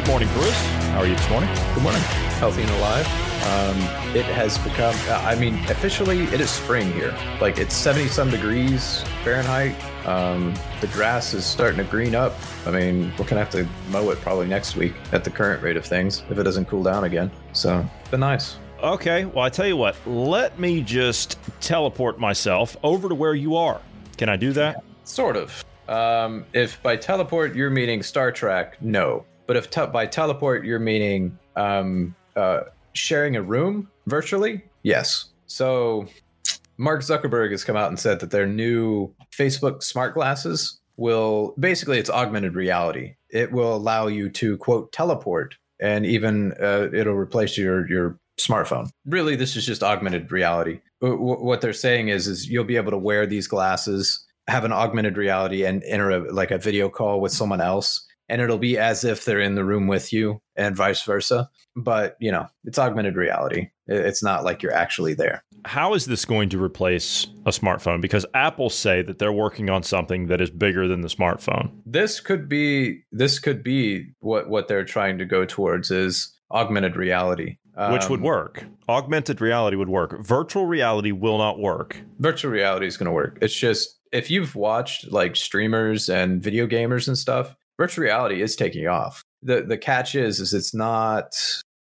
Good morning, Bruce. How are you this morning? Good morning. Healthy and alive. Um, it has become, uh, I mean, officially it is spring here. Like it's 70 some degrees Fahrenheit. Um, the grass is starting to green up. I mean, we're going to have to mow it probably next week at the current rate of things if it doesn't cool down again. So it's been nice. Okay, well, I tell you what, let me just teleport myself over to where you are. Can I do that? Sort of. Um, if by teleport you're meaning Star Trek, no. But if te- by teleport you're meaning um, uh, sharing a room virtually, yes. So Mark Zuckerberg has come out and said that their new Facebook smart glasses will basically it's augmented reality. It will allow you to quote teleport, and even uh, it'll replace your your smartphone. Really, this is just augmented reality. W- what they're saying is, is you'll be able to wear these glasses, have an augmented reality, and enter a, like a video call with someone else and it'll be as if they're in the room with you and vice versa. But, you know, it's augmented reality. It's not like you're actually there. How is this going to replace a smartphone? Because Apple say that they're working on something that is bigger than the smartphone. This could be this could be what what they're trying to go towards is augmented reality. Which would Um, work. Augmented reality would work. Virtual reality will not work. virtual reality is going to work. It's just if you've watched like streamers and video gamers and stuff, virtual reality is taking off. The the catch is is it's not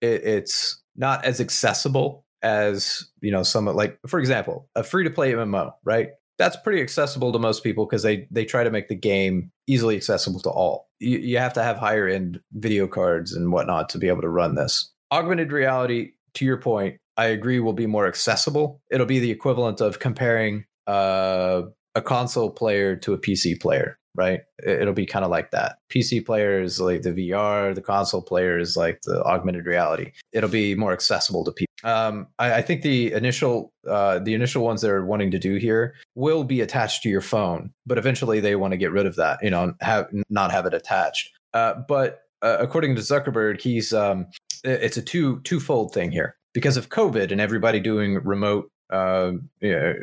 it, it's not as accessible as you know some like for example a free to play MMO right that's pretty accessible to most people because they they try to make the game easily accessible to all. You, you have to have higher end video cards and whatnot to be able to run this. Augmented reality, to your point, I agree will be more accessible. It'll be the equivalent of comparing uh, a console player to a PC player, right? It- It'll be kind of like that. PC players, like the VR, the console players, like the augmented reality. It'll be more accessible to people. Um, I, I think the initial uh, the initial ones they're wanting to do here will be attached to your phone, but eventually they want to get rid of that, you know, have not have it attached. Uh, but uh, according to Zuckerberg, he's um, it's a two twofold thing here because of COVID and everybody doing remote, uh, you know,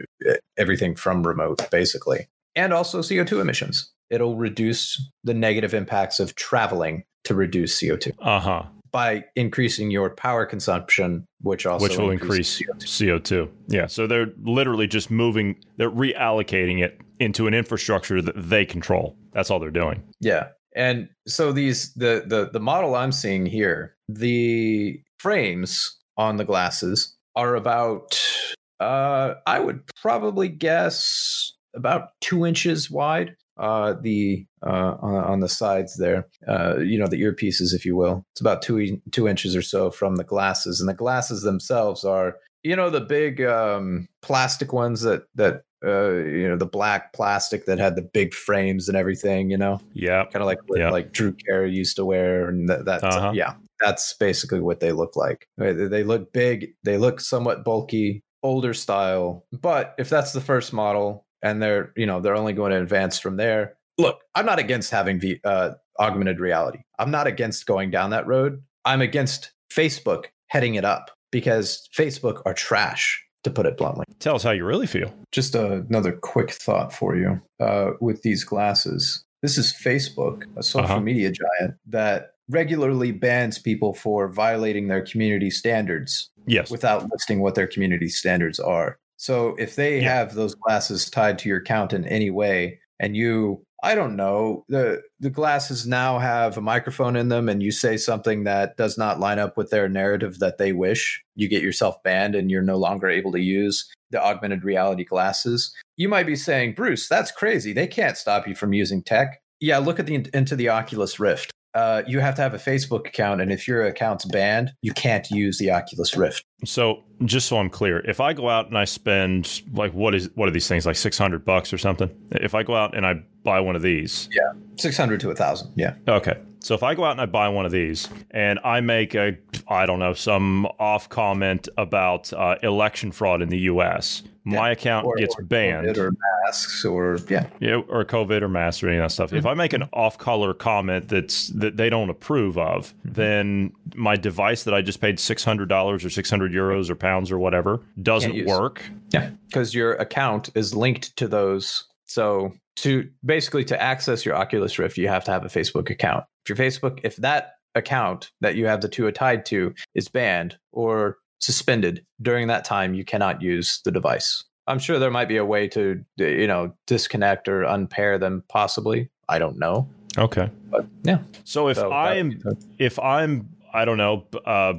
everything from remote basically, and also CO2 emissions. It'll reduce the negative impacts of traveling to reduce CO2 Uh huh. by increasing your power consumption, which also Which will increase increases CO2. Yeah. So they're literally just moving, they're reallocating it into an infrastructure that they control. That's all they're doing. Yeah. And so these the the the model I'm seeing here, the frames on the glasses are about uh I would probably guess about two inches wide. Uh the uh on, on the sides there. Uh you know, the earpieces, if you will. It's about two two inches or so from the glasses. And the glasses themselves are you know the big um plastic ones that that uh you know the black plastic that had the big frames and everything you know Yeah. kind of like what Yeah. like Drew Carey used to wear, and that, that Uh-huh. yeah, that's basically what they look like. They look big, they look somewhat bulky, older style. But if that's the first model, and they're you know they're only going to advance from there. Look, I'm not against having the uh, augmented reality. I'm not against going down that road. I'm against Facebook heading it up because Facebook are trash, to put it bluntly. Tell us how you really feel. Just another quick thought for you uh, with these glasses. This is Facebook, a social Uh-huh. media giant that regularly bans people for violating their community standards Yes. without listing what their community standards are. So if they Yeah. have those glasses tied to your account in any way and you I don't know. The the glasses now have a microphone in them and you say something that does not line up with their narrative that they wish, you get yourself banned and you're no longer able to use the augmented reality glasses. You might be saying, "Bruce, that's crazy. They can't stop you from using tech." Yeah, look at the into the Oculus Rift. Uh, you have to have a Facebook account, and if your account's banned, you can't use the Oculus Rift. So just so I'm clear, if I go out and I spend like what is what are these things like 600 bucks or something? If I go out and I buy one of these, Yeah, six hundred to a thousand. Yeah, okay. So if I go out and I buy one of these and I make a I don't know some off comment about uh, election fraud in the U.S., my account Or- gets or banned. COVID or masks, or yeah, Yeah, or COVID or masks or any of that stuff. If I make an off-color comment that's that they don't approve of, then my device that I just paid six hundred dollars or six hundred euros or pounds or whatever doesn't work. yeah, because your account is linked to those. So to basically to access your Oculus Rift, you have to have a Facebook account. If your Facebook, if that account that you have the two are tied to is banned or suspended during that time, you cannot use the device. I'm sure there might be a way to, you know, disconnect or unpair them. Possibly, I don't know, Okay. but yeah. So if So I'm would if I'm I don't know uh,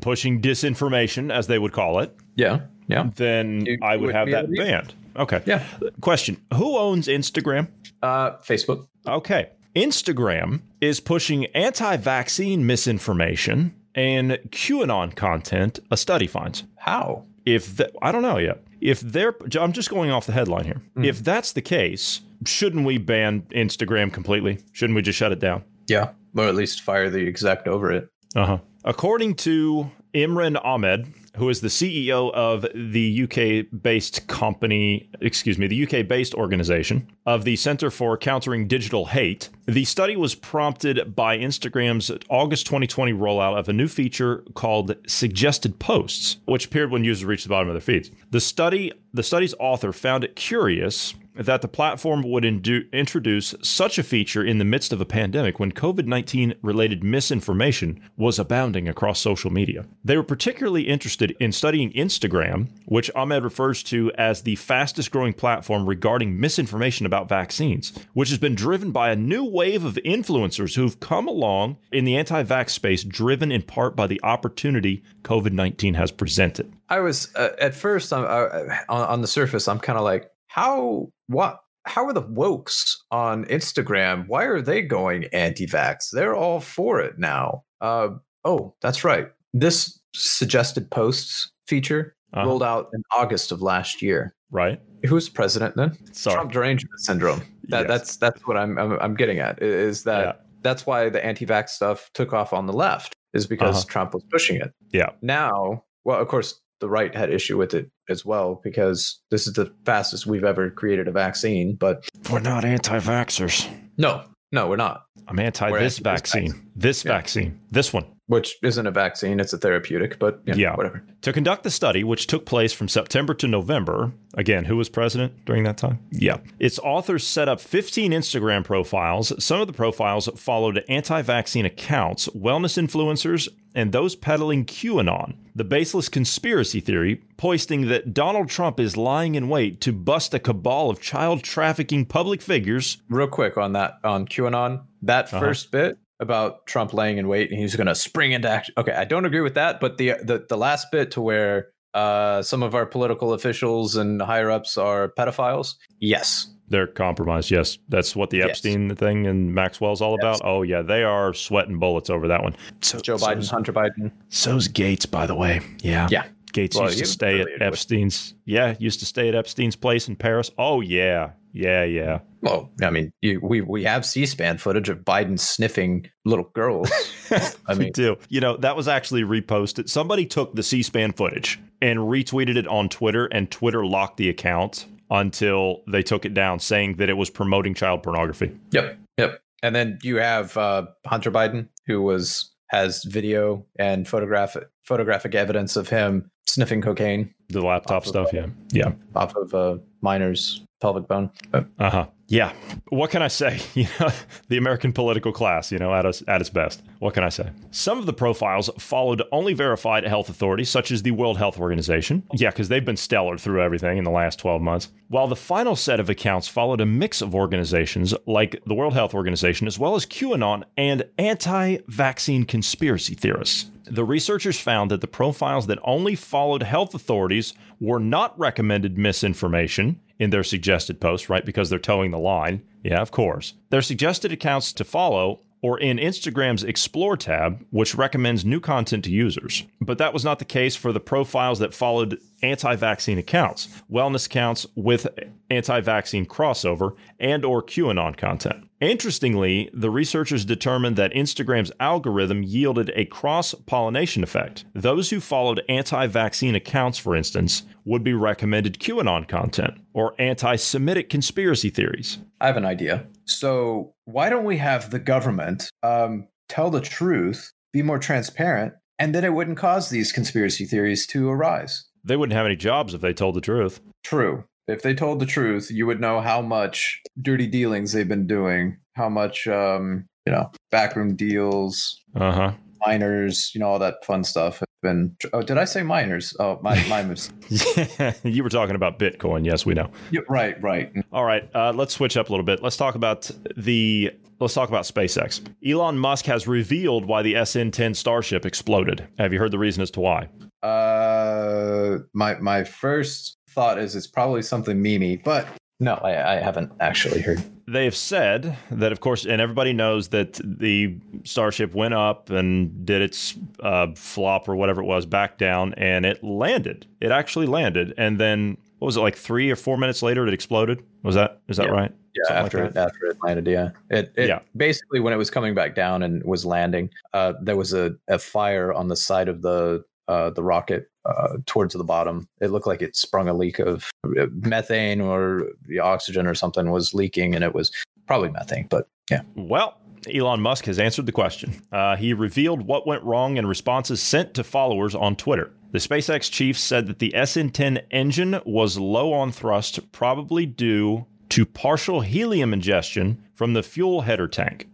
pushing disinformation as they would call it, yeah, yeah, then You I would would have that able to banned. Okay. yeah. Question: Who owns Instagram? Uh, Facebook. Okay. Instagram is pushing anti-vaccine misinformation and QAnon content. A study finds. How? If the, I don't know yet. If they're, I'm just going off the headline here. Hmm. If that's the case, shouldn't we ban Instagram completely? Shouldn't we just shut it down? Yeah, or at least fire the exec over it. Uh huh. According to Imran Ahmed, who is the CEO of the UK based company, excuse me, the UK based organization of the Center for Countering Digital Hate, the study was prompted by Instagram's August 2020 rollout of a new feature called Suggested Posts, which appeared when users reached the bottom of their feeds. The study, the study's author found it curious that the platform would indu- introduce such a feature in the midst of a pandemic when COVID 19 related misinformation was abounding across social media. They were particularly interested in studying Instagram, which Ahmed refers to as the fastest growing platform regarding misinformation about vaccines, which has been driven by a new wave of influencers who've come along in the anti vax space, driven in part by the opportunity COVID 19 has presented. I was uh, at first I'm, uh, on on the surface. I'm kind of like, how what? How are the wokes on Instagram? Why are they going anti-vax? They're all for it now. Uh, oh, that's right. This suggested posts feature Uh-huh. rolled out in August of last year. Right? Who's president then? Sorry. Trump derangement syndrome. That, Yes. That's that's what I'm, I'm I'm getting at. Is that Yeah. that's why the anti-vax stuff took off on the left is because Uh-huh. Trump was pushing it. Yeah. Now, well, of course, the right had issue with it as well because this is the fastest we've ever created a vaccine. But We're not anti vaxxers. no, no, we're not. I'm anti We're this anti this vaccine. This Yeah. vaccine. This one. Which isn't a vaccine; it's a therapeutic. But yeah, Yeah. whatever. To conduct the study, which took place from September to November, again, who was president during that time? Yeah. Its authors set up 15 Instagram profiles. Some of the profiles followed anti vaccine accounts, wellness influencers, and those peddling QAnon, the baseless conspiracy theory posting that Donald Trump is lying in wait to bust a cabal of child trafficking public figures. Real quick on that on QAnon, that Uh-huh. first bit about Trump laying in wait and he's going to spring into action. Okay, I don't agree with that, but the the the last bit to where uh, some of our political officials and higher ups are pedophiles. Yes, They're compromised. Yes, that's what the Yes. Epstein thing and Maxwell's all Yes. about. Oh yeah, they are sweating bullets over that one. So, Joe Biden, Hunter Biden. So's Gates, by the way. Yeah. Yeah. Gates Well, used to stay at with- Epstein's. Yeah, used to stay at Epstein's place in Paris. Oh yeah, yeah, yeah. Well, I mean, you, we we have C-SPAN footage of Biden sniffing little girls. I we mean, do. You know, that was actually reposted. Somebody took the C-SPAN footage and retweeted it on Twitter, and Twitter locked the account until they took it down, saying that it was promoting child pornography. Yep, yep. And then you have uh, Hunter Biden, who was has video and photographic photographic evidence of him sniffing cocaine The laptop of, stuff. uh, Yeah. Yeah. off of a miner's pelvic bone. Uh huh. Yeah. What can I say? You know, the American political class, you know, at its, at its best. What can I say? Some of the profiles followed only verified health authorities, such as the World Health Organization. Yeah, because they've been stellar through everything in the last 12 months. While the final set of accounts followed a mix of organizations like the World Health Organization, as well as QAnon and anti vaccine conspiracy theorists. The researchers found that the profiles that only followed health authorities were not recommended misinformation in their suggested posts, right? Because they're towing the line. Yeah, of course. Their suggested accounts to follow or in Instagram's Explore tab, which recommends new content to users. But that was not the case for the profiles that followed anti vaccine accounts, wellness accounts with anti vaccine crossover, and or QAnon content. Interestingly, the researchers determined that Instagram's algorithm yielded a cross pollination effect. Those who followed anti vaccine accounts, for instance, would be recommended QAnon content or anti Semitic conspiracy theories. I have an idea. So, why don't we have the government um, tell the truth, be more transparent, and then it wouldn't cause these conspiracy theories to arise? They wouldn't have any jobs if they told the truth. True. If they told the truth, you would know how much dirty dealings they've been doing, how much, um, you know, backroom deals, Uh huh. minors, you know, all that fun stuff. Have been. Oh, did I say minors? Oh, my, my Yeah, you were talking about Bitcoin. Yes, we know. yeah, right, right. All right, uh, let's switch up a little bit. Let's talk about the. Let's talk about SpaceX. Elon Musk has revealed why the SN10 Starship exploded. Have you heard the reason as to why? Uh, my my first thought is it's probably something memey, but no, I, I haven't actually heard. They have said that, of course, and everybody knows that the Starship went up and did its uh, flop or whatever it was back down, and it landed. It actually landed, and then what was it like three or four minutes later? It exploded. Was that is that Yeah. right? Yeah, Something like after it, after it landed, yeah. It, it Yeah. basically when it was coming back down and was landing, uh, there was a, a fire on the side of the uh, the rocket uh, towards the bottom. It looked like it sprung a leak of uh, methane or the oxygen or something was leaking, and it was probably methane. But yeah, Well, Elon Musk has answered the question. Uh, he revealed what went wrong in responses sent to followers on Twitter. The SpaceX chief said that the SN 10 engine was low on thrust, probably due to partial helium ingestion from the fuel header tank,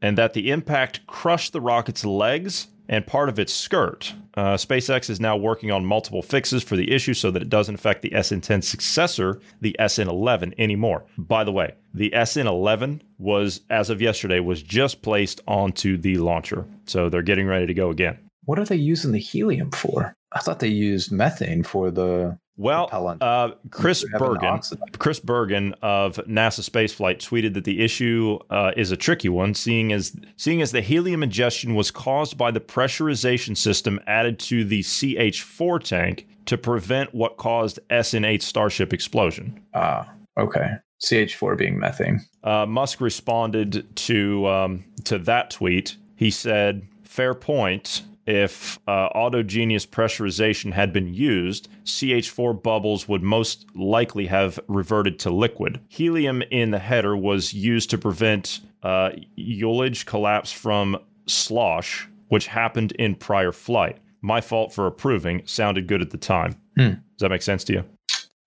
and that the impact crushed the rocket's legs and part of its skirt. Uh, SpaceX is now working on multiple fixes for the issue so that it doesn't affect the SN10 successor, the SN11, anymore. By the way, the SN11 was, as of yesterday, was just placed onto the launcher, so they're getting ready to go again. what are they using the helium for? I thought they used methane for the Well, uh, Chris Bergin. Chris Bergin of NASA spaceflight tweeted that the issue uh, is a tricky one, seeing as seeing as the helium ingestion was caused by the pressurization system added to the CH4 tank to prevent what caused SN8 Starship explosion. Ah, okay. CH4 being methane. Uh, Musk responded to um, to that tweet. He said, "Fair point. If uh, autogenous pressurization had been used, CH4 bubbles would most likely have reverted to liquid. Helium in the header was used to prevent uh, ullage collapse from slosh, which happened in prior flight. My fault for approving. Sounded good at the time. Hmm. Does that make sense to you?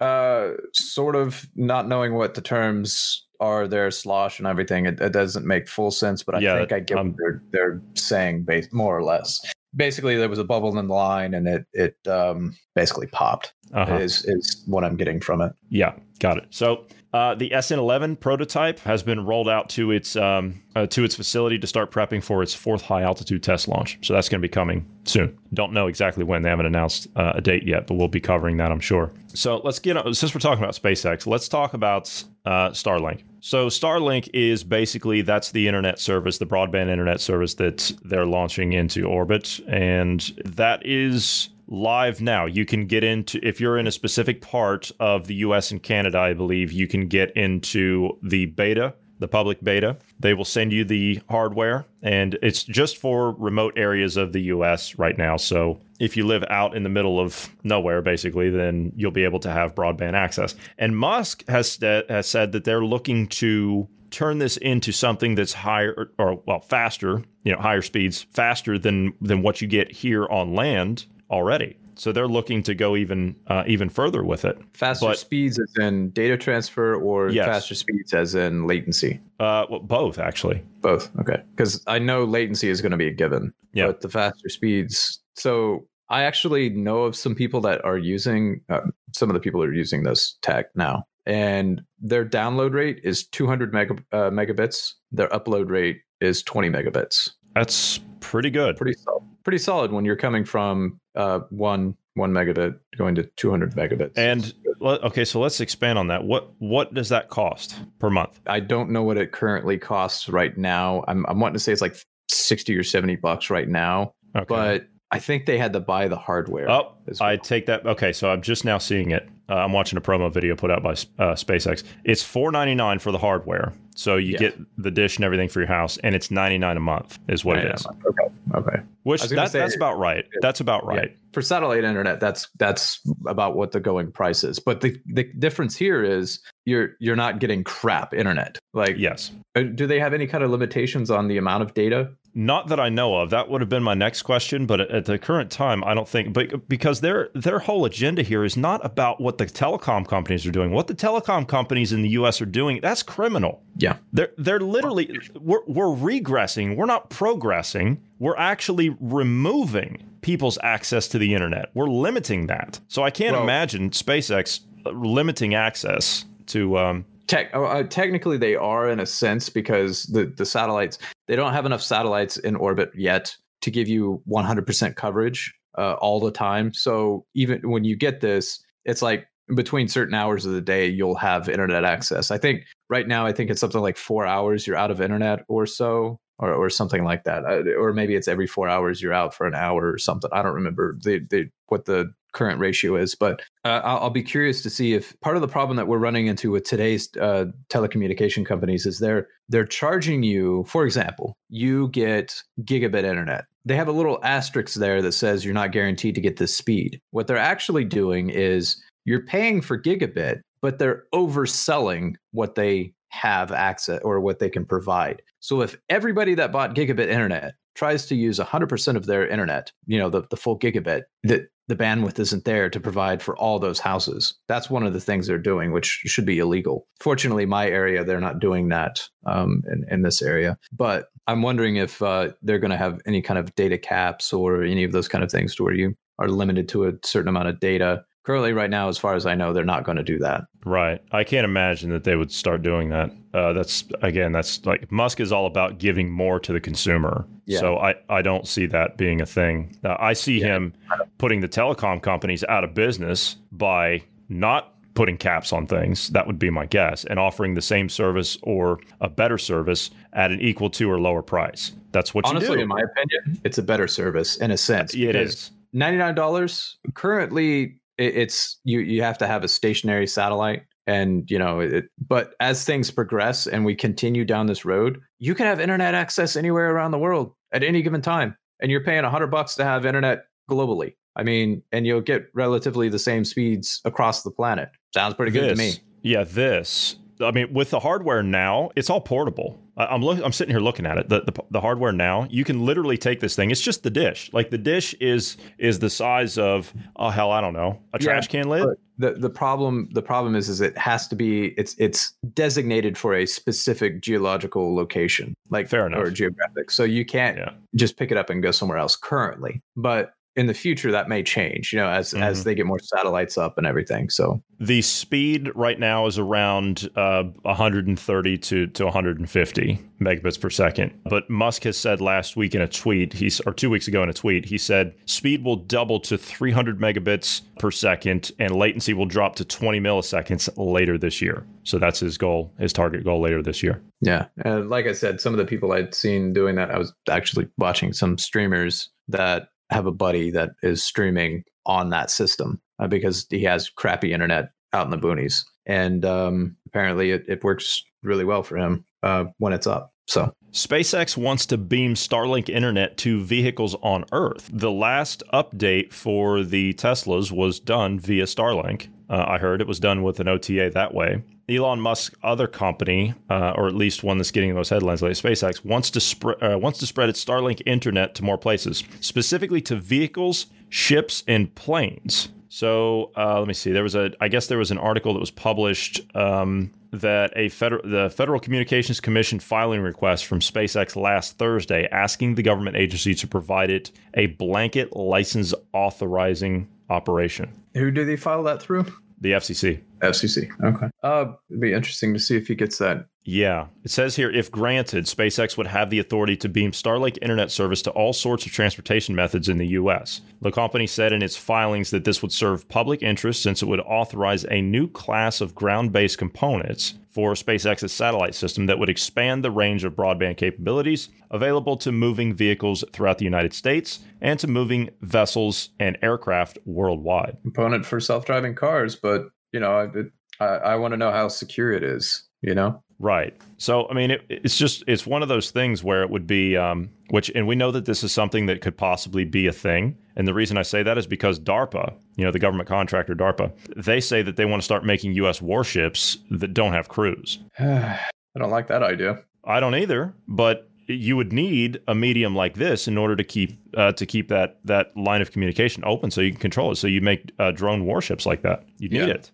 Uh, sort of not knowing what the terms are there, slosh and everything. It, it doesn't make full sense, but I Yeah, think I get um, what they're they're saying, base more or less. Basically, there was a bubble in the line, and it it um basically popped. Uh-huh. Is is what I'm getting from it. Yeah, got it. So uh, the SN11 prototype has been rolled out to its um, uh, to its facility to start prepping for its fourth high altitude test launch. So that's going to be coming soon. Don't know exactly when. They haven't announced uh, a date yet, but we'll be covering that, I'm sure. So let's get on, since we're talking about SpaceX, let's talk about uh, Starlink. So Starlink is basically that's the internet service, the broadband internet service that they're launching into orbit, and that is live now. You can get into if you're in a specific part of the US and Canada, I believe, you can get into the beta, the public beta. They will send you the hardware and it's just for remote areas of the US right now. So if you live out in the middle of nowhere basically, then you'll be able to have broadband access. And Musk has st- has said that they're looking to turn this into something that's higher or well faster, you know, higher speeds, faster than than what you get here on land already. So they're looking to go even uh, even further with it. Faster But- speeds as in data transfer, or Yes. faster speeds as in latency. Uh, well, both actually. Both. Okay. Because I know latency is going to be a given. Yeah. But the faster speeds. So I actually know of some people that are using, uh, some of the people are using this tech now. And their download rate is 200 mega, uh, megabits. Their upload rate is 20 megabits. That's pretty good. Pretty solid. Pretty solid when you're coming from uh, one one megabit going to 200 megabits. And okay, so let's expand on that. What what does that cost per month? I don't know what it currently costs right now. I'm I'm wanting to say it's like 60 or 70 bucks right now. Okay. But I think they had to buy the hardware. Oh, well. I take that. Okay, so I'm just now seeing it. Uh, I'm watching a promo video put out by uh, SpaceX. It's 4.99 for the hardware, so you get the dish and everything for your house, and it's 99 a month is what it is. Okay, okay. Which that, say, that's about right. That's about right. Yeah. For satellite internet, that's that's about what the going price is. But the the difference here is you're you're not getting crap internet. Like yes. Uh, do they have any kind of limitations on the amount of data not that I know of. That would have been my next question, but at the current time, I don't think. But because their their whole agenda here is not about what the telecom companies are doing. What the telecom companies in the U.S. are doing, that's criminal. Yeah, they're they're literally we're we're regressing. We're not progressing. We're actually removing people's access to the internet. We're limiting that. So I can't well, imagine SpaceX limiting access to um, Tech, uh, uh, technically, they are in a sense because the the satellites they don't have enough satellites in orbit yet to give you 100% coverage uh, all the time. So even when you get this, it's like between certain hours of the day you'll have internet access. I think right now I think it's something like four hours you're out of internet or so. Or, or something like that, uh, or maybe it's every four hours you're out for an hour or something. I don't remember the, the what the current ratio is. But uh, I'll, I'll, be curious to see if part of the problem that we're running into with today's uh, telecommunication companies is they're they're charging you. For example, you get gigabit internet. They have a little asterisk there that says you're not guaranteed to get this speed. What they're actually doing is you're paying for gigabit, but they're overselling what they have access or what they can provide. So if everybody that bought gigabit internet tries to use 100% of their internet, you know, the, the full gigabit, that the bandwidth isn't there to provide for all those houses. That's one of the things they're doing, which should be illegal. Fortunately, my area, they're not doing that um, in, in this area. But I'm wondering if uh, they're going to have any kind of data caps or any of those kind of things to where you are limited to a certain amount of data currently right now as far as i know they're not going to do that. Right. I can't imagine that they would start doing that. Uh, that's again that's like musk is all about giving more to the consumer. Yeah. so I, I don't see that being a thing. Uh, i see yeah. him putting the telecom companies out of business by not putting caps on things. That would be my guess. And offering the same service or a better service at an equal to or lower price. That's what honestly you do. in my opinion it's a better service in a sense it is. $99 currently it's you you have to have a stationary satellite and you know it, but as things progress and we continue down this road you can have internet access anywhere around the world at any given time and you're paying 100 bucks to have internet globally. I mean and you'll get relatively the same speeds across the planet. Sounds pretty good to me. Yeah this I mean, with the hardware now, it's all portable. I'm look, I'm sitting here looking at it. The, the, the hardware now, you can literally take this thing. It's just the dish. Like the dish is is the size of oh hell, I don't know, a trash can lid. The the problem the problem is is it has to be it's it's designated for a specific geological location, like fair enough, or geographic. So you can't yeah. just pick it up and go somewhere else currently. But in the future that may change you know as mm-hmm. as they get more satellites up and everything so. The speed right now is around uh, 130 to, to 150 megabits per second. But musk has said last week in a tweet he's or two weeks ago in a tweet he said speed will double to 300 megabits per second and latency will drop to 20 milliseconds later this year. So that's his goal his target goal later this year. Yeah and like i said some of the people i'd seen doing that i was actually watching some streamers that have a buddy that is streaming on that system uh, because he has crappy internet out in the boonies. And um, apparently it, it works really well for him uh, when it's up. So SpaceX wants to beam Starlink internet to vehicles on Earth. The last update for the Teslas was done via Starlink. Uh, I heard it was done with an OTA that way. Elon Musk's other company, uh, or at least one that's getting those headlines, like SpaceX, wants to spread uh, wants to spread its Starlink internet to more places, specifically to vehicles, ships, and planes. So uh, let me see. There was a, I guess there was an article that was published um, that a federal, the Federal Communications Commission filing request from SpaceX last Thursday, asking the government agency to provide it a blanket license authorizing operation. Who do they file that through? The FCC. FCC. Okay. Uh, it'd be interesting to see if he gets that. Yeah. It says here if granted, SpaceX would have the authority to beam Starlink internet service to all sorts of transportation methods in the U.S. The company said in its filings that this would serve public interest since it would authorize a new class of ground based components for SpaceX's satellite system that would expand the range of broadband capabilities available to moving vehicles throughout the United States and to moving vessels and aircraft worldwide. Component for self driving cars, but you know, I, I, I want to know how secure it is. You know, Right. So, I mean, it, it's just it's one of those things where it would be, um, which, and we know that this is something that could possibly be a thing. And the reason I say that is because DARPA, you know, the government contractor DARPA, they say that they want to start making U.S. warships that don't have crews. I don't like that idea. I don't either, but you would need a medium like this in order to keep uh, to keep that that line of communication open so you can control it. So you make uh, drone warships like that. You need Yeah. it.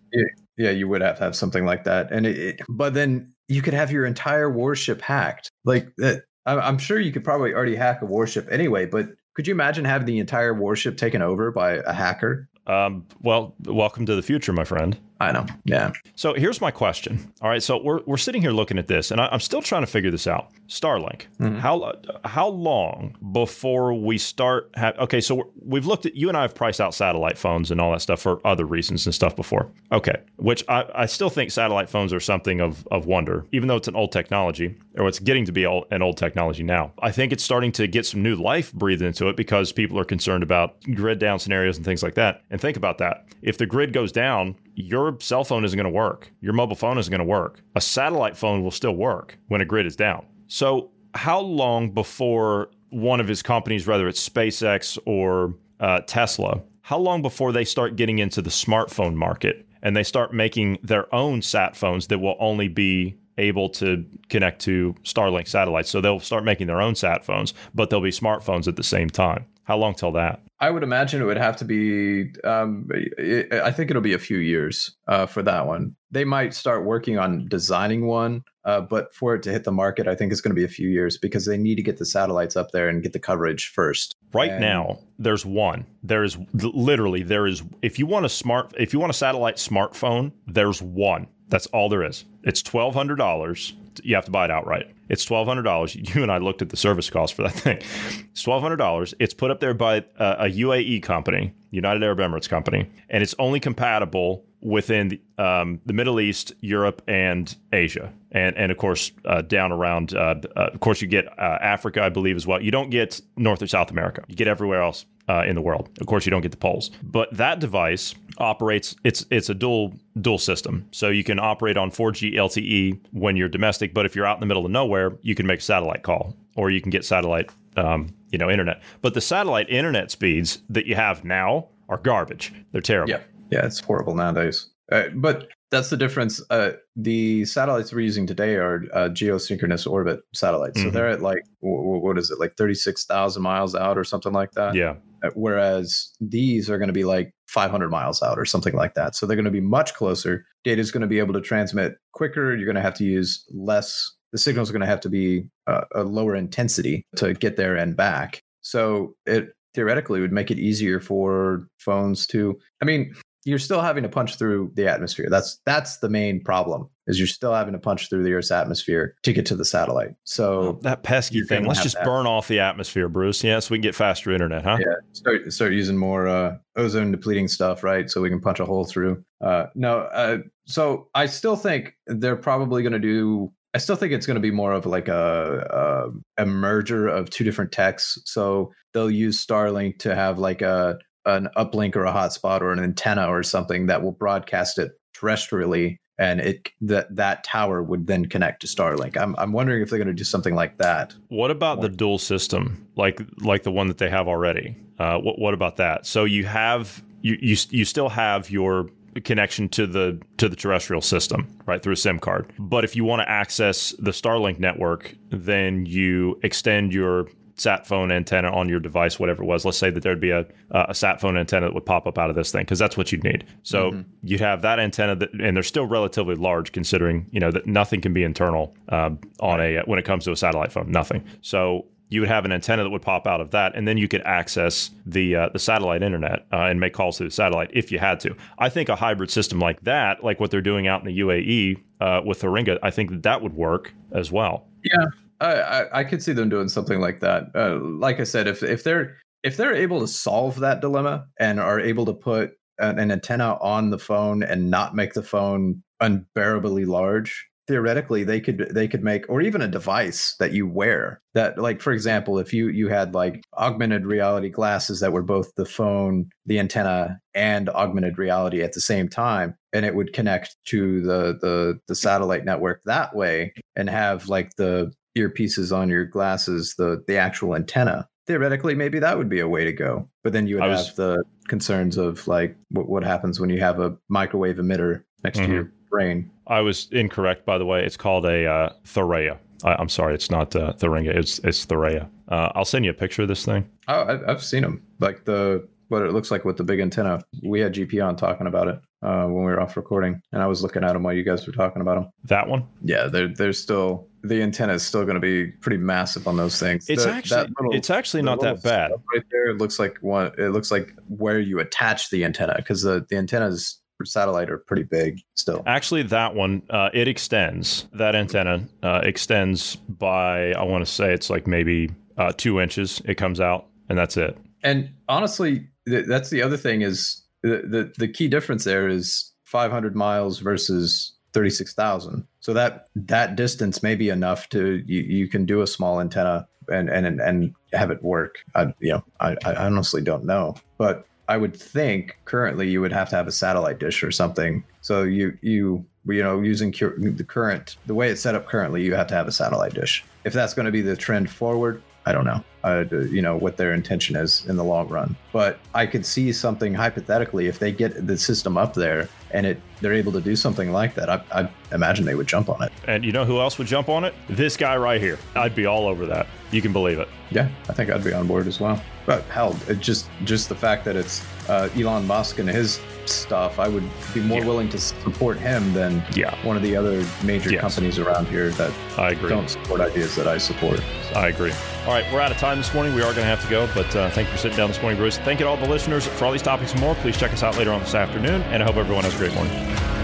Yeah, you would have to have something like that, and it, it- but then you could have your entire warship hacked. Like that, I'm I'm sure you could probably already hack a warship anyway. But could you imagine having the entire warship taken over by a hacker? Um, well, welcome to the future, my friend. I know. Yeah. So here's my question. All right, so we're, we're sitting here looking at this, and I, I'm still trying to figure this out. Starlink. Mhm. How how long before we start? Ha- okay, so we're, we've looked at you and I have priced out satellite phones and all that stuff for other reasons and stuff before. Okay, which I, I still think satellite phones are something of of wonder, even though it's an old technology or it's getting to be old, an old technology now. I think it's starting to get some new life breathed into it because people are concerned about grid down scenarios and things like that. And think about that: if the grid goes down, your cell phone isn't going to work. Your mobile phone isn't going to work. A satellite phone will still work when a grid is down. So, how long before one of his companies, whether it's SpaceX or uh, Tesla, how long before they start getting into the smartphone market and they start making their own sat phones that will only be able to connect to Starlink satellites? So they'll start making their own sat phones, but they'll be smartphones at the same time. How long till that? I would imagine it would have to be. Um, i I think it'll be a few years uh, for that one. They might start working on designing one, uh, but for it to hit the market, I think it's going to be a few years because they need to get the satellites up there and get the coverage first. Right And- now, there's one. There is literally there is. If you want a smart, if you want a satellite smartphone, there's one. That's all there is. It's twelve hundred dollars. You have to buy it outright. It's twelve hundred dollars. You and I looked at the service cost for that thing. It's twelve hundred dollars. It's put up there by uh, a UAE company, United Arab Emirates company, and it's only compatible within the, um, the Middle East, Europe, and Asia, and and of course uh, down around. Uh, uh, of course, you get uh, Africa, I believe, as well. You don't get North or South America. You get everywhere else uh, in the world. Of course, you don't get the poles, but that device operates. It's it's a dual dual system, so you can operate on 4G LTE when you're domestic. But if you're out in the middle of nowhere, you can make a satellite call, or you can get satellite, um, you know, internet. But the satellite internet speeds that you have now are garbage. They're terrible. Yeah, yeah, it's horrible nowadays. Uh, but that's the difference. Uh, the satellites we're using today are uh, geosynchronous orbit satellites, so Mhm. they're at like w- w- what is it, like thirty six thousand miles out or something like that. Yeah. Uh, Whereas these are going to be like 500 miles out or something like that. So they're going to be much closer. Data is going to be able to transmit quicker. You're going to have to use less. The signals are going to have to be uh, a lower intensity to get there and back. So it theoretically would make it easier for phones to. I mean, you're still having to punch through the atmosphere. That's that's the main problem. Is you're still having to punch through the Earth's atmosphere to get to the satellite. So That pesky thing. Let's just that. burn off the atmosphere, Bruce. Yeah, so we can get faster internet, huh? yeah start start using more uh ozone depleting stuff right so we can punch a hole through uh no uh so i still think they're probably going to do i still think it's going to be more of like a, a a merger of two different techs so they'll use starlink to have like a an uplink or a hotspot or an antenna or something that will broadcast it terrestrially and it that that tower would then connect to starlink i'm, I'm wondering if they're going to do something like that What about the dual system, like like the one that they have already? Uh, what what about that? So you have you you you still have your connection to the to the terrestrial system right through a sim card but if you want to access the starlink network then you extend your sat phone antenna on your device whatever it was let's say that there'd be a, a sat phone antenna that would pop up out of this thing because that's what you'd need so Mhm. you'd have that antenna that and they're still relatively large considering you know that nothing can be internal um, on a when it comes to a satellite phone nothing so you would have an antenna that would pop out of that, and then you could access the uh, the satellite internet uh, and make calls through the satellite if you had to. I think a hybrid system like that, like what they're doing out in the UAE uh, with Thuringia, I think that, that would work as well. Yeah, I, I, I could see them doing something like that. Uh, like I said, if if they're if they're able to solve that dilemma and are able to put an, an antenna on the phone and not make the phone unbearably large, theoretically they could they could make or even a device that you wear that like for example if you you had like augmented reality glasses that were both the phone the antenna and augmented reality at the same time and it would connect to the the the satellite network that way and have like the earpieces on your glasses the the actual antenna theoretically maybe that would be a way to go but then you would was, have the concerns of like what, what happens when you have a microwave emitter next mm-hmm. to your brain I was incorrect, by the way. It's called a uh, Thuraya. I, am sorry, it's not uh, Thuringia. It's it's Thuraya. Uh, I'll send you a picture of this thing. Oh, I, I've seen them. Like the what it looks like with the big antenna. We had GP on talking about it uh, when we were off recording, and I was looking at them while you guys were talking about them. That one? Yeah, they're they're still the antenna is still going to be pretty massive on those things. It's the, actually little, it's actually not that bad. Right there, it looks like one. It looks like where you attach the antenna because the the antenna is satellite are pretty big still. Actually, that one uh, it extends. That antenna uh, extends by I want to say it's like maybe uh, two inches. It comes out, and that's it. And honestly, th- that's the other thing is the, the the key difference there is 500 miles versus 36,000. So that that distance may be enough to you, you can do a small antenna and and and have it work. I you know I, I honestly don't know, but I would think currently you would have to have a satellite dish or something. So you you you know using the current the way it's set up currently, you have to have a satellite dish. If that's going to be the trend forward, I don't know. Uh, you know what their intention is in the long run, but I could see something hypothetically if they get the system up there and it they're able to do something like that. I, I imagine they would jump on it. And you know who else would jump on it? This guy right here. I'd be all over that. You can believe it. Yeah, I think I'd be on board as well. But hell, it just just the fact that it's uh, Elon Musk and his stuff, I would be more yeah. willing to support him than yeah. one of the other major yes. companies around here that I agree. don't support ideas that I support. So. I agree. All right, we're out of time this morning. We are going to have to go, but uh, thank you for sitting down this morning, Bruce. Thank you to all the listeners for all these topics and more. Please check us out later on this afternoon, and I hope everyone has a great morning.